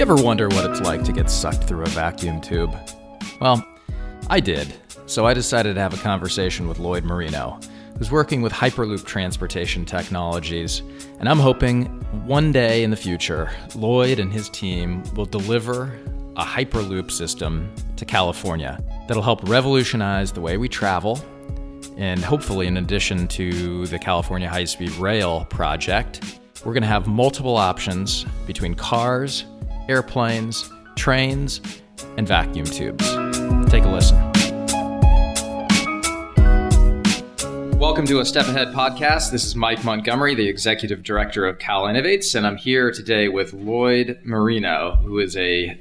you ever wonder what it's like to get sucked through a vacuum tube? Well, I did, so I decided to have a conversation with Lloyd Marino, who's working with Hyperloop Transportation Technologies, and I'm hoping one day in the future, Lloyd and his team will deliver a Hyperloop system to California that'll help revolutionize the way we travel. And hopefully, in addition to the California High Speed Rail project, we're going to have multiple options between cars, airplanes, trains, and vacuum tubes. Take a listen. Welcome to a Step Ahead podcast. This is Mike Montgomery, the executive director of Cal Innovates, and I'm here today with Lloyd Marino, who is a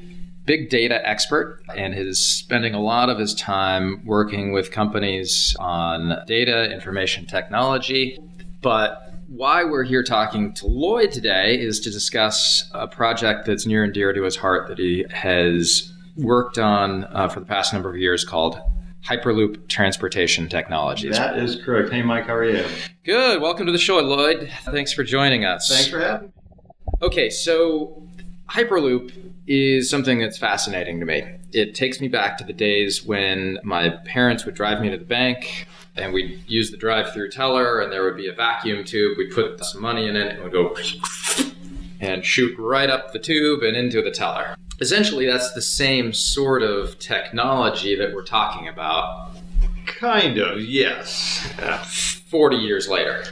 big data expert and is spending a lot of his time working with companies on data, information technology. But why we're here talking to Lloyd today is to discuss a project that's near and dear to his heart that he has worked on uh, for the past number of years called Hyperloop Transportation Technologies. That is correct. Hey, Mike, how are you? Good. Welcome to the show, Lloyd. Thanks for joining us. Thanks for having me. Okay, so Hyperloop is something that's fascinating to me. It takes me back to the days when my parents would drive me to the bank and we'd use the drive-through teller, and there would be a vacuum tube. We'd put some money in it, and we'd go and shoot right up the tube and into the teller. Essentially, that's the same sort of technology that we're talking about. Kind of, yes. Uh, 40 years later.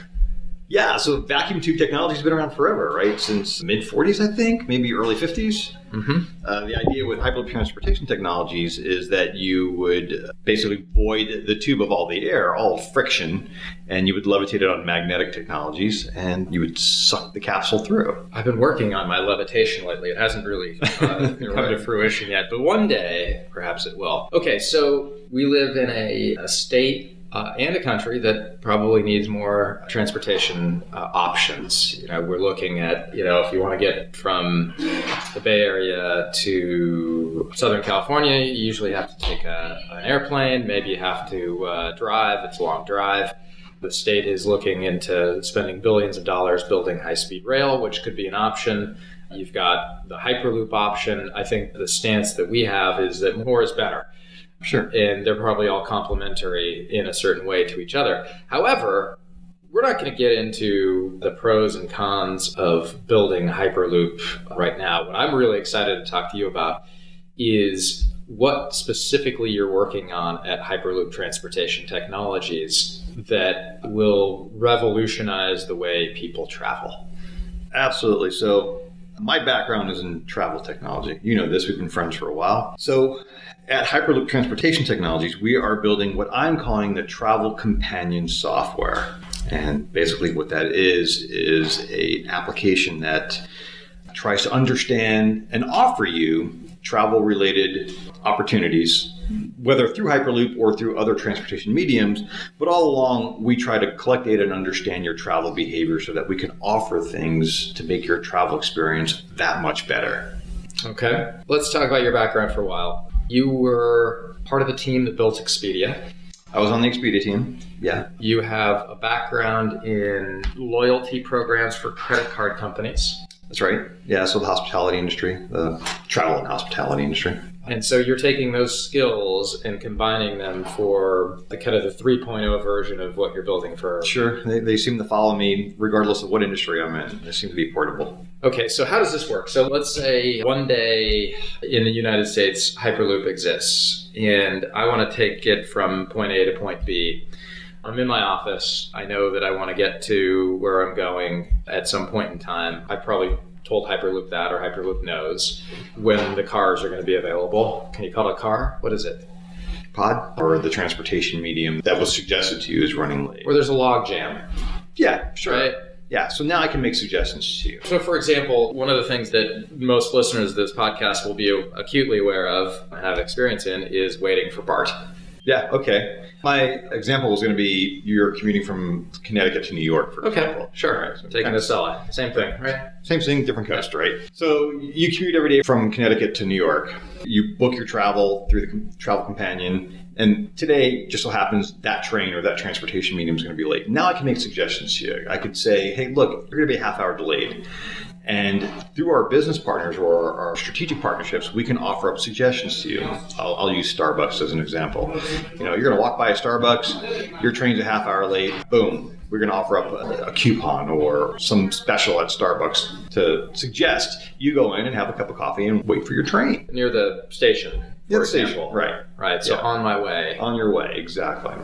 Yeah, so vacuum tube technology has been around forever, right? Since mid 40s, I think, maybe early 50s. Mm-hmm. Uh, the idea with Hyperloop transportation technologies is that you would basically void the tube of all the air, all friction, and you would levitate it on magnetic technologies, and you would suck the capsule through. I've been working on my levitation lately. It hasn't really uh, come to fruition yet, but one day, perhaps it will. Okay, so we live in a, a state uh, and a country that probably needs more transportation uh, options. You know, we're looking at you know if you want to get from the Bay Area to Southern California, you usually have to take a, an airplane. Maybe you have to uh, drive. It's a long drive. The state is looking into spending billions of dollars building high speed rail, which could be an option. You've got the Hyperloop option. I think the stance that we have is that more is better Sure. And they're probably all complementary in a certain way to each other. However, we're not going to get into the pros and cons of building Hyperloop right now. What I'm really excited to talk to you about is what specifically you're working on at Hyperloop Transportation Technologies that will revolutionize the way people travel. Absolutely. So, my background is in travel technology. You know this, we've been friends for a while. So, at Hyperloop Transportation Technologies, we are building what I'm calling the Travel Companion software. And basically, what that is is a application that tries to understand and offer you travel-related opportunities, whether through Hyperloop or through other transportation mediums. But all along, we try to collect data and understand your travel behavior so that we can offer things to make your travel experience that much better. Okay, let's talk about your background for a while. You were part of the team that built Expedia. I was on the Expedia team. Yeah. You have a background in loyalty programs for credit card companies. That's right. Yeah, so the hospitality industry, the travel and hospitality industry. And so you're taking those skills and combining them for the kind of the 3.0 version of what you're building for. Sure. They, they seem to follow me regardless of what industry I'm in. They seem to be portable. Okay, so how does this work? So let's say one day in the United States, Hyperloop exists, and I want to take it from point A to point B. I'm in my office. I know that I want to get to where I'm going at some point in time. I probably told Hyperloop that, or Hyperloop knows when the cars are going to be available. Can you call it a car? What is it? Pod or the transportation medium that was suggested to you is running late. Or there's a log jam. Yeah, sure. Right? Yeah, so now I can make suggestions to you. So, for example, one of the things that most listeners of this podcast will be acutely aware of and have experience in is waiting for BART. Yeah, okay. My example was going to be you're commuting from Connecticut to New York, for okay, example. Sure. Right, so Taking the Acela. Same thing, right? Same thing, different coast, right? So you commute every day from Connecticut to New York. You book your travel through the Travel Companion, And today, just so happens that train or that transportation medium is going to be late. Now I can make suggestions to you. I could say, hey, look, you're going to be a half hour delayed. And through our business partners or our strategic partnerships, we can offer up suggestions to you. I'll, I'll use Starbucks as an example. You know, you're going to walk by a Starbucks, your train's a half hour late, boom, we're going to offer up a, a, coupon or some special at Starbucks to suggest you go in and have a cup of coffee and wait for your train near the station. Near the station, right? Right. So yeah. on my way. On your way, exactly.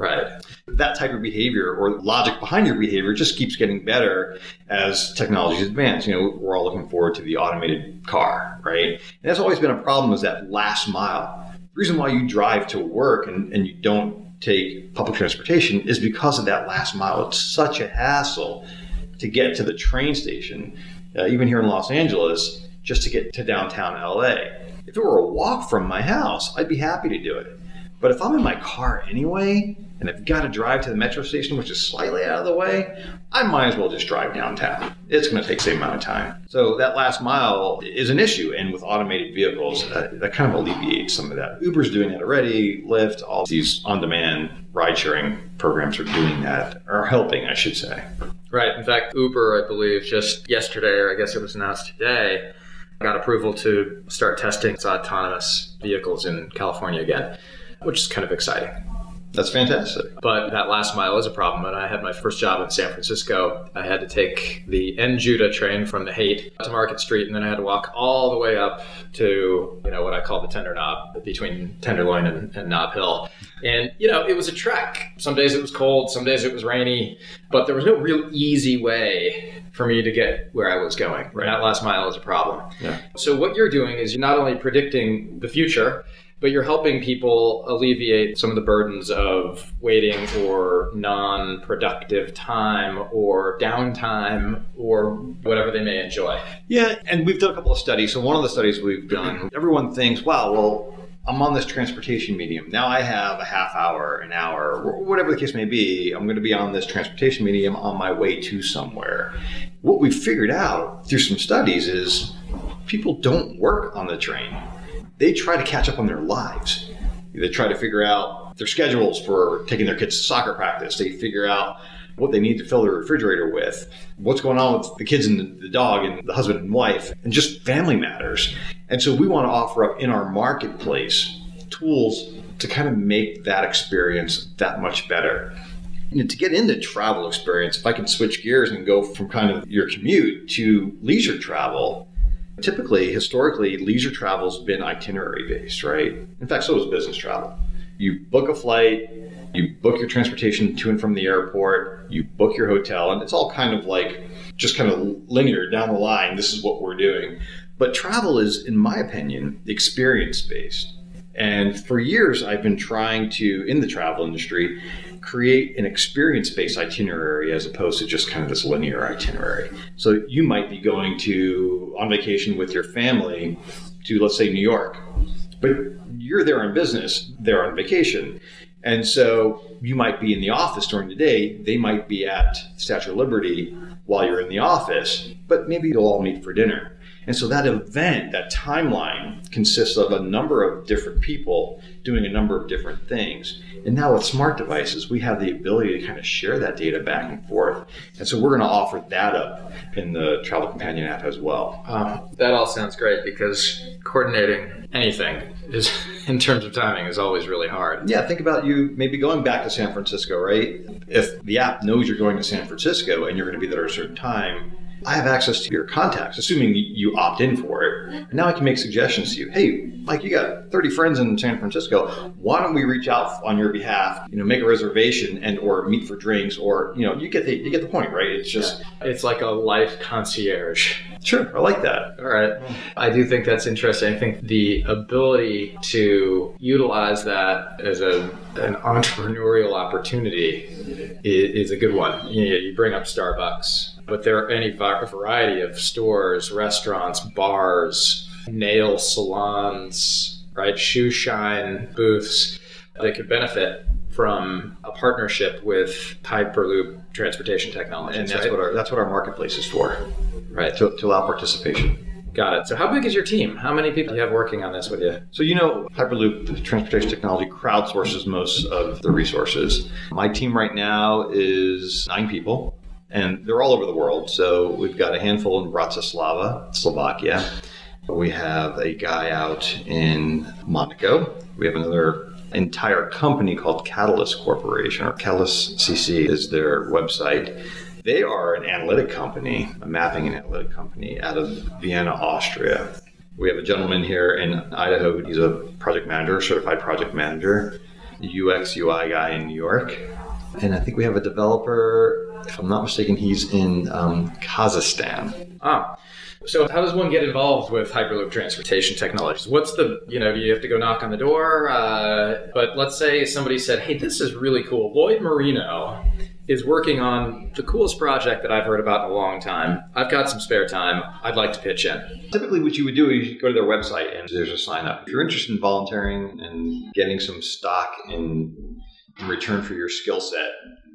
Right. That type of behavior or logic behind your behavior just keeps getting better as technologies advance. You know, we're all looking forward to the automated car, right? And that's always been a problem is that last mile. The reason why you drive to work and, and you don't take public transportation is because of that last mile. It's such a hassle to get to the train station, uh, even here in Los Angeles, just to get to downtown LA. If it were a walk from my house, I'd be happy to do it. But if I'm in my car anyway, and I've got to drive to the metro station, which is slightly out of the way, I might as well just drive downtown. It's going to take the same amount of time. So that last mile is an issue. And with automated vehicles, uh, that kind of alleviates some of that. Uber's doing that already, Lyft, all these on demand ride sharing programs are doing that, are helping, I should say. Right. In fact, Uber, I believe, just yesterday, or I guess it was announced today, got approval to start testing its autonomous vehicles in California again which is kind of exciting. That's fantastic. But that last mile is a problem. And I had my first job in San Francisco. I had to take the N Judah train from the Haight to Market Street, and then I had to walk all the way up to, you know, what I call the Tender Knob, between Tenderloin and, and Nob Hill. And, you know, it was a trek. Some days it was cold, some days it was rainy, but there was no real easy way for me to get where I was going. Right. That last mile is a problem. Yeah. So what you're doing is you're not only predicting the future, but you're helping people alleviate some of the burdens of waiting or non productive time or downtime or whatever they may enjoy. Yeah, and we've done a couple of studies. So, one of the studies we've done, everyone thinks, wow, well, I'm on this transportation medium. Now I have a half hour, an hour, whatever the case may be. I'm going to be on this transportation medium on my way to somewhere. What we've figured out through some studies is people don't work on the train they try to catch up on their lives. They try to figure out their schedules for taking their kids to soccer practice. They figure out what they need to fill their refrigerator with, what's going on with the kids and the dog and the husband and wife, and just family matters. And so we want to offer up in our marketplace tools to kind of make that experience that much better. Know, to get into travel experience, if I can switch gears and go from kind of your commute to leisure travel, Typically, historically, leisure travel's been itinerary based, right? In fact, so is business travel. You book a flight, you book your transportation to and from the airport, you book your hotel, and it's all kind of like just kind of linear down the line. This is what we're doing. But travel is, in my opinion, experience based. And for years, I've been trying to, in the travel industry, create an experience based itinerary as opposed to just kind of this linear itinerary. So you might be going to on vacation with your family to, let's say, New York, but you're there on business, they're on vacation. And so you might be in the office during the day, they might be at Statue of Liberty while you're in the office, but maybe you'll all meet for dinner. And so that event, that timeline consists of a number of different people doing a number of different things. And now with smart devices, we have the ability to kind of share that data back and forth. And so we're going to offer that up in the Travel Companion app as well. Um, that all sounds great because coordinating anything is, in terms of timing, is always really hard. Yeah, think about you maybe going back to San Francisco, right? If the app knows you're going to San Francisco and you're going to be there at a certain time, I have access to your contacts, assuming you opt in for it. And now I can make suggestions to you. Hey, Mike, you got 30 friends in San Francisco. Why don't we reach out on your behalf? You know, make a reservation and or meet for drinks, or you know, you get the you get the point, right? It's just yeah. it's like a life concierge. Sure, I like that. All right, I do think that's interesting. I think the ability to utilize that as a an entrepreneurial opportunity is, is a good one. You, know, you bring up Starbucks but there are any variety of stores, restaurants, bars, nail salons, right, shoe shine booths that could benefit from a partnership with Hyperloop transportation technology. And that's right? what our that's what our marketplace is for, right? To, to allow participation. Got it. So, how big is your team? How many people do you have working on this with you? So, you know, Hyperloop transportation technology crowdsources most of the resources. My team right now is nine people, and they're all over the world. So, we've got a handful in Bratislava, Slovakia. We have a guy out in Monaco. We have another entire company called Catalyst Corporation, or Catalyst CC is their website they are an analytic company, a mapping and analytic company out of Vienna, Austria. We have a gentleman here in Idaho. He's a project manager, certified project manager, UX UI guy in New York. And I think we have a developer, if I'm not mistaken, he's in um, Kazakhstan. Ah. So, how does one get involved with Hyperloop transportation technologies? What's the, you know, do you have to go knock on the door? Uh, but let's say somebody said, hey, this is really cool. Lloyd Marino is working on the coolest project that I've heard about in a long time. I've got some spare time. I'd like to pitch in. Typically, what you would do is you go to their website and there's a sign up. If you're interested in volunteering and getting some stock in, in return for your skill set,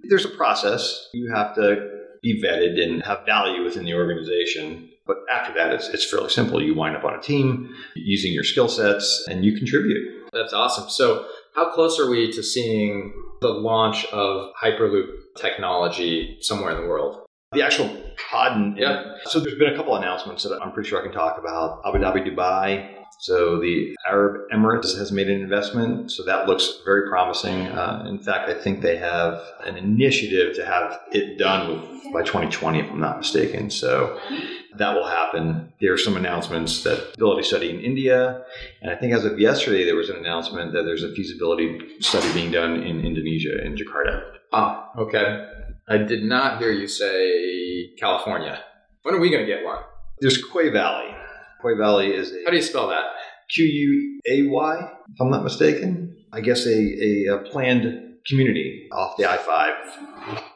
there's a process. You have to be vetted and have value within the organization. But after that, it's, it's fairly simple. You wind up on a team using your skill sets and you contribute. That's awesome. So, how close are we to seeing the launch of Hyperloop technology somewhere in the world. The actual pod. Yeah. So there's been a couple announcements that I'm pretty sure I can talk about. Abu Dhabi, Dubai. So the Arab Emirates has made an investment. So that looks very promising. Uh, in fact, I think they have an initiative to have it done with by 2020, if I'm not mistaken. So that will happen. There are some announcements that feasibility study in India, and I think as of yesterday there was an announcement that there's a feasibility study being done in Indonesia in Jakarta. Ah, okay. I did not hear you say California. When are we going to get one? There's Quay Valley. Valley is a. How do you spell that? Q U A Y, if I'm not mistaken. I guess a, a, a planned community off the I 5.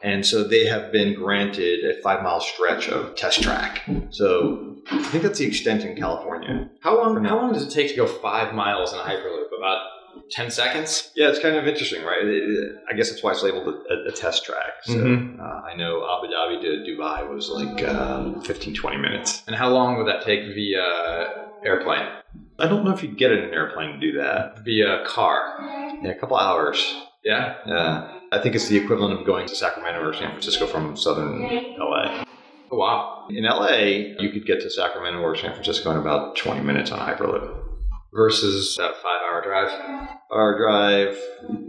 And so they have been granted a five mile stretch of test track. So I think that's the extent in California. How long, how long does it take to go five miles in a Hyperloop? About 10 seconds? Yeah, it's kind of interesting, right? I guess that's why it's labeled a, a test track. So mm-hmm. uh, I know Abu Dhabi to Dubai was like um, 15, 20 minutes. And how long would that take via airplane? I don't know if you'd get in an airplane to do that. Via car? Yeah, a couple hours. Yeah? Yeah. I think it's the equivalent of going to Sacramento or San Francisco from southern LA. Oh, wow. In LA, you could get to Sacramento or San Francisco in about 20 minutes on Hyperloop versus that five hour drive. Hour drive,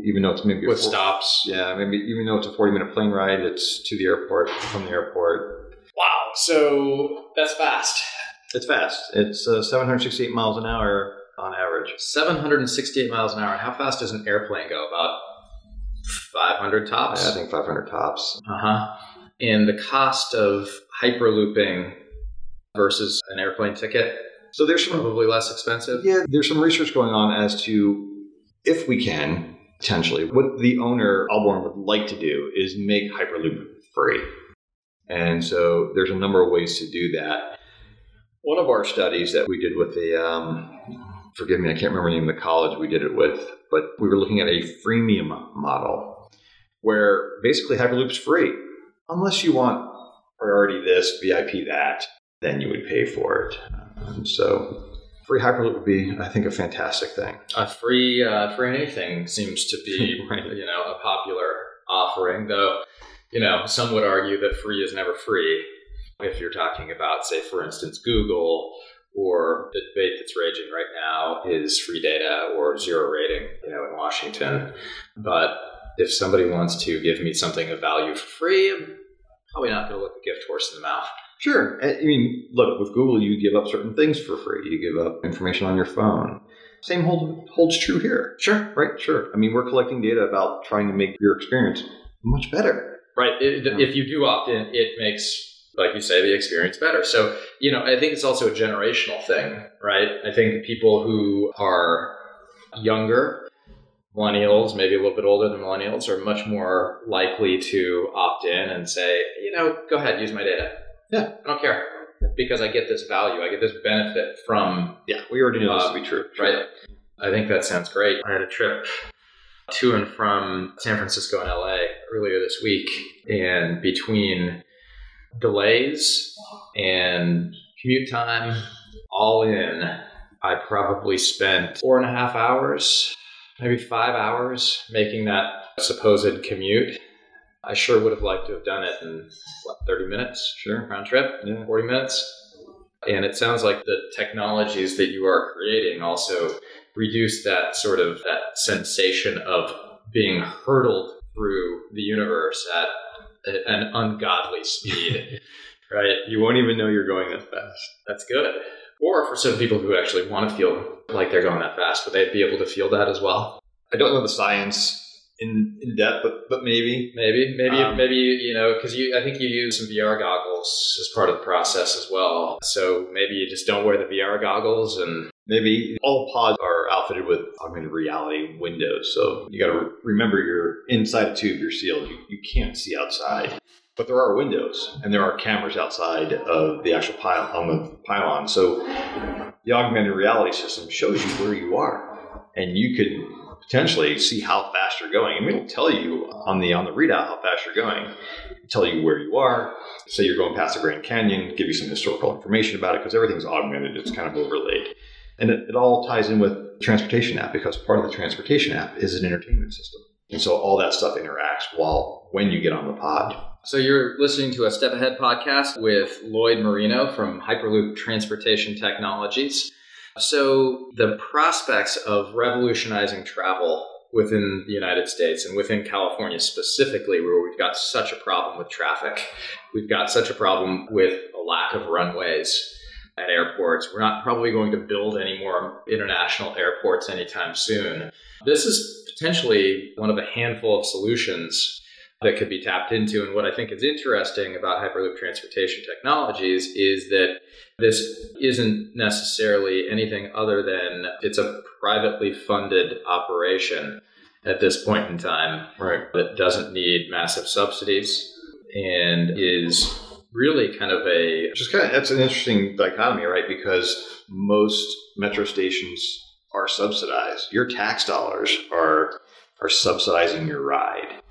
even though it's maybe with four, stops. Yeah, maybe even though it's a forty minute plane ride, it's to the airport from the airport. Wow, so that's fast. It's fast. It's uh, 768 miles an hour on average. 768 miles an hour. How fast does an airplane go? About 500 tops. Yeah, I think 500 tops. Uh huh. And the cost of hyperlooping versus an airplane ticket so there's some, probably less expensive. Yeah, there's some research going on as to if we can potentially what the owner Ahlborn would like to do is make Hyperloop free. And so there's a number of ways to do that. One of our studies that we did with the um, forgive me, I can't remember the name of the college we did it with, but we were looking at a freemium model where basically Hyperloop's free unless you want priority this, VIP that, then you would pay for it. And so free Hyperloop would be, I think, a fantastic thing. A free uh, free anything seems to be, right. you know, a popular offering. Though, you know, some would argue that free is never free. If you're talking about, say, for instance, Google or the debate that's raging right now is free data or zero rating, you know, in Washington. But if somebody wants to give me something of value for free, I'm probably not going to look a gift horse in the mouth. Sure. I mean, look, with Google, you give up certain things for free. You give up information on your phone. Same hold, holds true here. Sure. Right? Sure. I mean, we're collecting data about trying to make your experience much better. Right. It, yeah. If you do opt in, it makes, like you say, the experience better. So, you know, I think it's also a generational thing, right? I think people who are younger millennials, maybe a little bit older than millennials, are much more likely to opt in and say, you know, go ahead, use my data. Yeah, I don't care because I get this value, I get this benefit from. Yeah, we already knew uh, this to be true, right? I think that sounds great. I had a trip to and from San Francisco and LA earlier this week, and between delays and commute time, all in, I probably spent four and a half hours, maybe five hours making that supposed commute. I sure would have liked to have done it in what, 30 minutes? Sure. Round trip? Yeah. 40 minutes? And it sounds like the technologies that you are creating also reduce that sort of that sensation of being hurtled through the universe at an ungodly speed. right? You won't even know you're going that fast. That's good. Or for some people who actually want to feel like they're going that fast, would they be able to feel that as well? I don't know the science in, in depth, but but maybe Maybe, maybe, Um, maybe you know, because you, I think you use some VR goggles as part of the process as well. So maybe you just don't wear the VR goggles, and maybe all pods are outfitted with augmented reality windows. So you got to re- remember you're inside a tube, you're sealed. You, you can't see outside. But there are windows and there are cameras outside of the actual pile on the pylon. So the augmented reality system shows you where you are, and you could potentially see how fast you're going. I mean, it'll tell you on the on the readout how fast you're going, tell you where you are. Say you're going past the Grand Canyon, give you some historical information about it because everything's augmented. It's kind of overlaid, and it, it all ties in with the transportation app because part of the transportation app is an entertainment system, and so all that stuff interacts while when you get on the pod. So you're listening to a Step Ahead podcast with Lloyd Marino from Hyperloop Transportation Technologies. So the prospects of revolutionizing travel within the United States and within California specifically, where we've got such a problem with traffic, we've got such a problem with a lack of runways at airports. We're not probably going to build any more international airports anytime soon. This is potentially one of a handful of solutions that could be tapped into. And what I think is interesting about Hyperloop Transportation Technologies is that this isn't necessarily anything other than it's a privately funded operation at this point in time Right. that doesn't need massive subsidies and is really kind of a is kind of that's an interesting dichotomy, right? Because most metro stations are subsidized. Your tax dollars are are subsidizing your ride.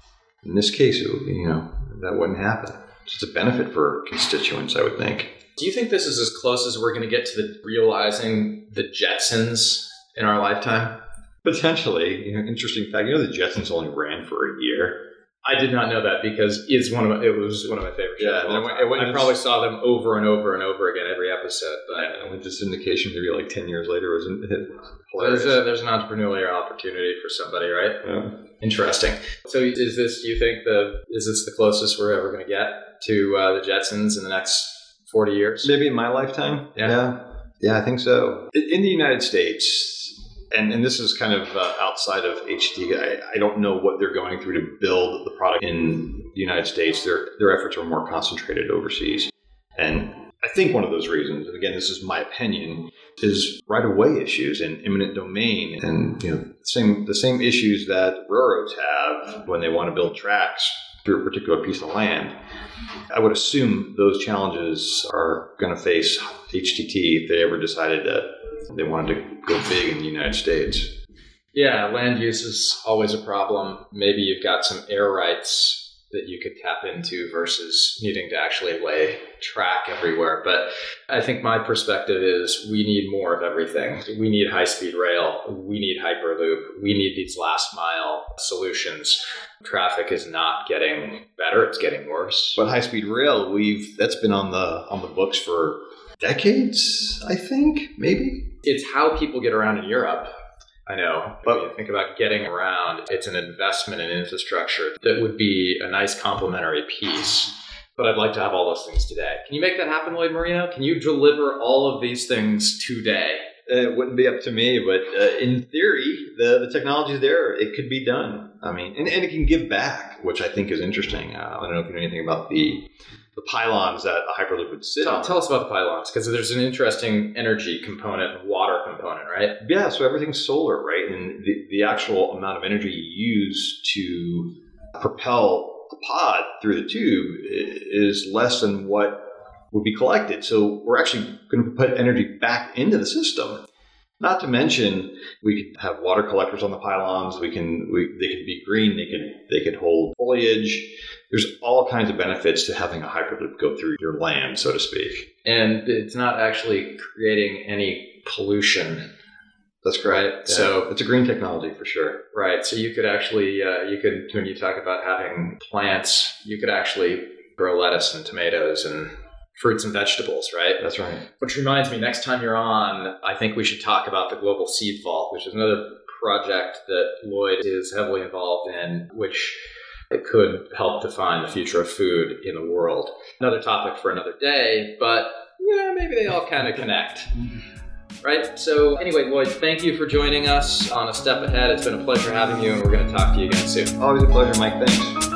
In this case, it would, you know that wouldn't happen. It's a benefit for constituents, I would think. Do you think this is as close as we're going to get to the realizing the Jetsons in our lifetime? Potentially, you know, interesting fact. You know, the Jetsons only ran for a year. I did not know that because it's one of my, it was one of my favorite shows. Yeah, of and it went- it went- I probably saw them over and over and over again every episode. But And with this syndication, maybe like ten years later, was there's a, there's an entrepreneurial opportunity for somebody, right? Yeah. Interesting. So is this? Do you think the is this the closest we're ever going to get to uh, the Jetsons in the next forty years? Maybe in my lifetime. Yeah. yeah, Yeah, I think so. In the United States, and, and this is kind of uh, outside of HTT. I, I don't know what they're going through to build the product in the United States. Their their efforts are more concentrated overseas, think one of those reasons, and again, this is my opinion, is right of way issues and eminent domain, and you know, the same the same issues that railroads have when they want to build tracks through a particular piece of land. I would assume those challenges are going to face HTT if they ever decided that they wanted to go big in the United States. Yeah, land use is always a problem. Maybe you've got some air rights that you could tap into versus needing to actually lay track everywhere. But I think my perspective is we need more of everything. We need high speed rail. We need Hyperloop. We need these last mile solutions. Traffic is not getting better, it's getting worse. But high speed rail, we've that's been on the on the books for decades, I think, maybe. it's how people get around in Europe. I know, but when you think about getting around, it's an investment in infrastructure that would be a nice complementary piece. But I'd like to have all those things today. Can you make that happen, Lloyd Marino? Can you deliver all of these things today? It wouldn't be up to me, but uh, in theory, the, the technology is there. It could be done. I mean, and, and it can give back, which I think is interesting. Uh, I don't know if you know anything about the the pylons that a Hyperloop would sit Tell, on. tell us about the pylons, because there's an interesting energy component water component, right? Yeah, so everything's solar, right? And the, the actual amount of energy you use to propel the pod through the tube is less than what would be collected. So we're actually going to put energy back into the system. Not to mention, we could have water collectors on the pylons. We can, we, they could be green. They could, they could hold foliage. There's all kinds of benefits to having a hyperloop go through your land, so to speak. and it's not actually creating any pollution. That's correct. Right. So it's a green technology for sure. Right. So you could actually, uh, you could, when you talk about having plants, you could actually grow lettuce and tomatoes and fruits and vegetables, right? That's right. Which reminds me, next time you're on, I think we should talk about the Global Seed Vault, which is another project that Lloyd is heavily involved in, which it could help define the future of food in the world. Another topic for another day, but yeah, maybe they all kind of connect. Right? So, anyway, Lloyd, thank you for joining us on A Step Ahead. It's been a pleasure having you, and we're going to talk to you again soon. Always a pleasure, Mike. Thanks.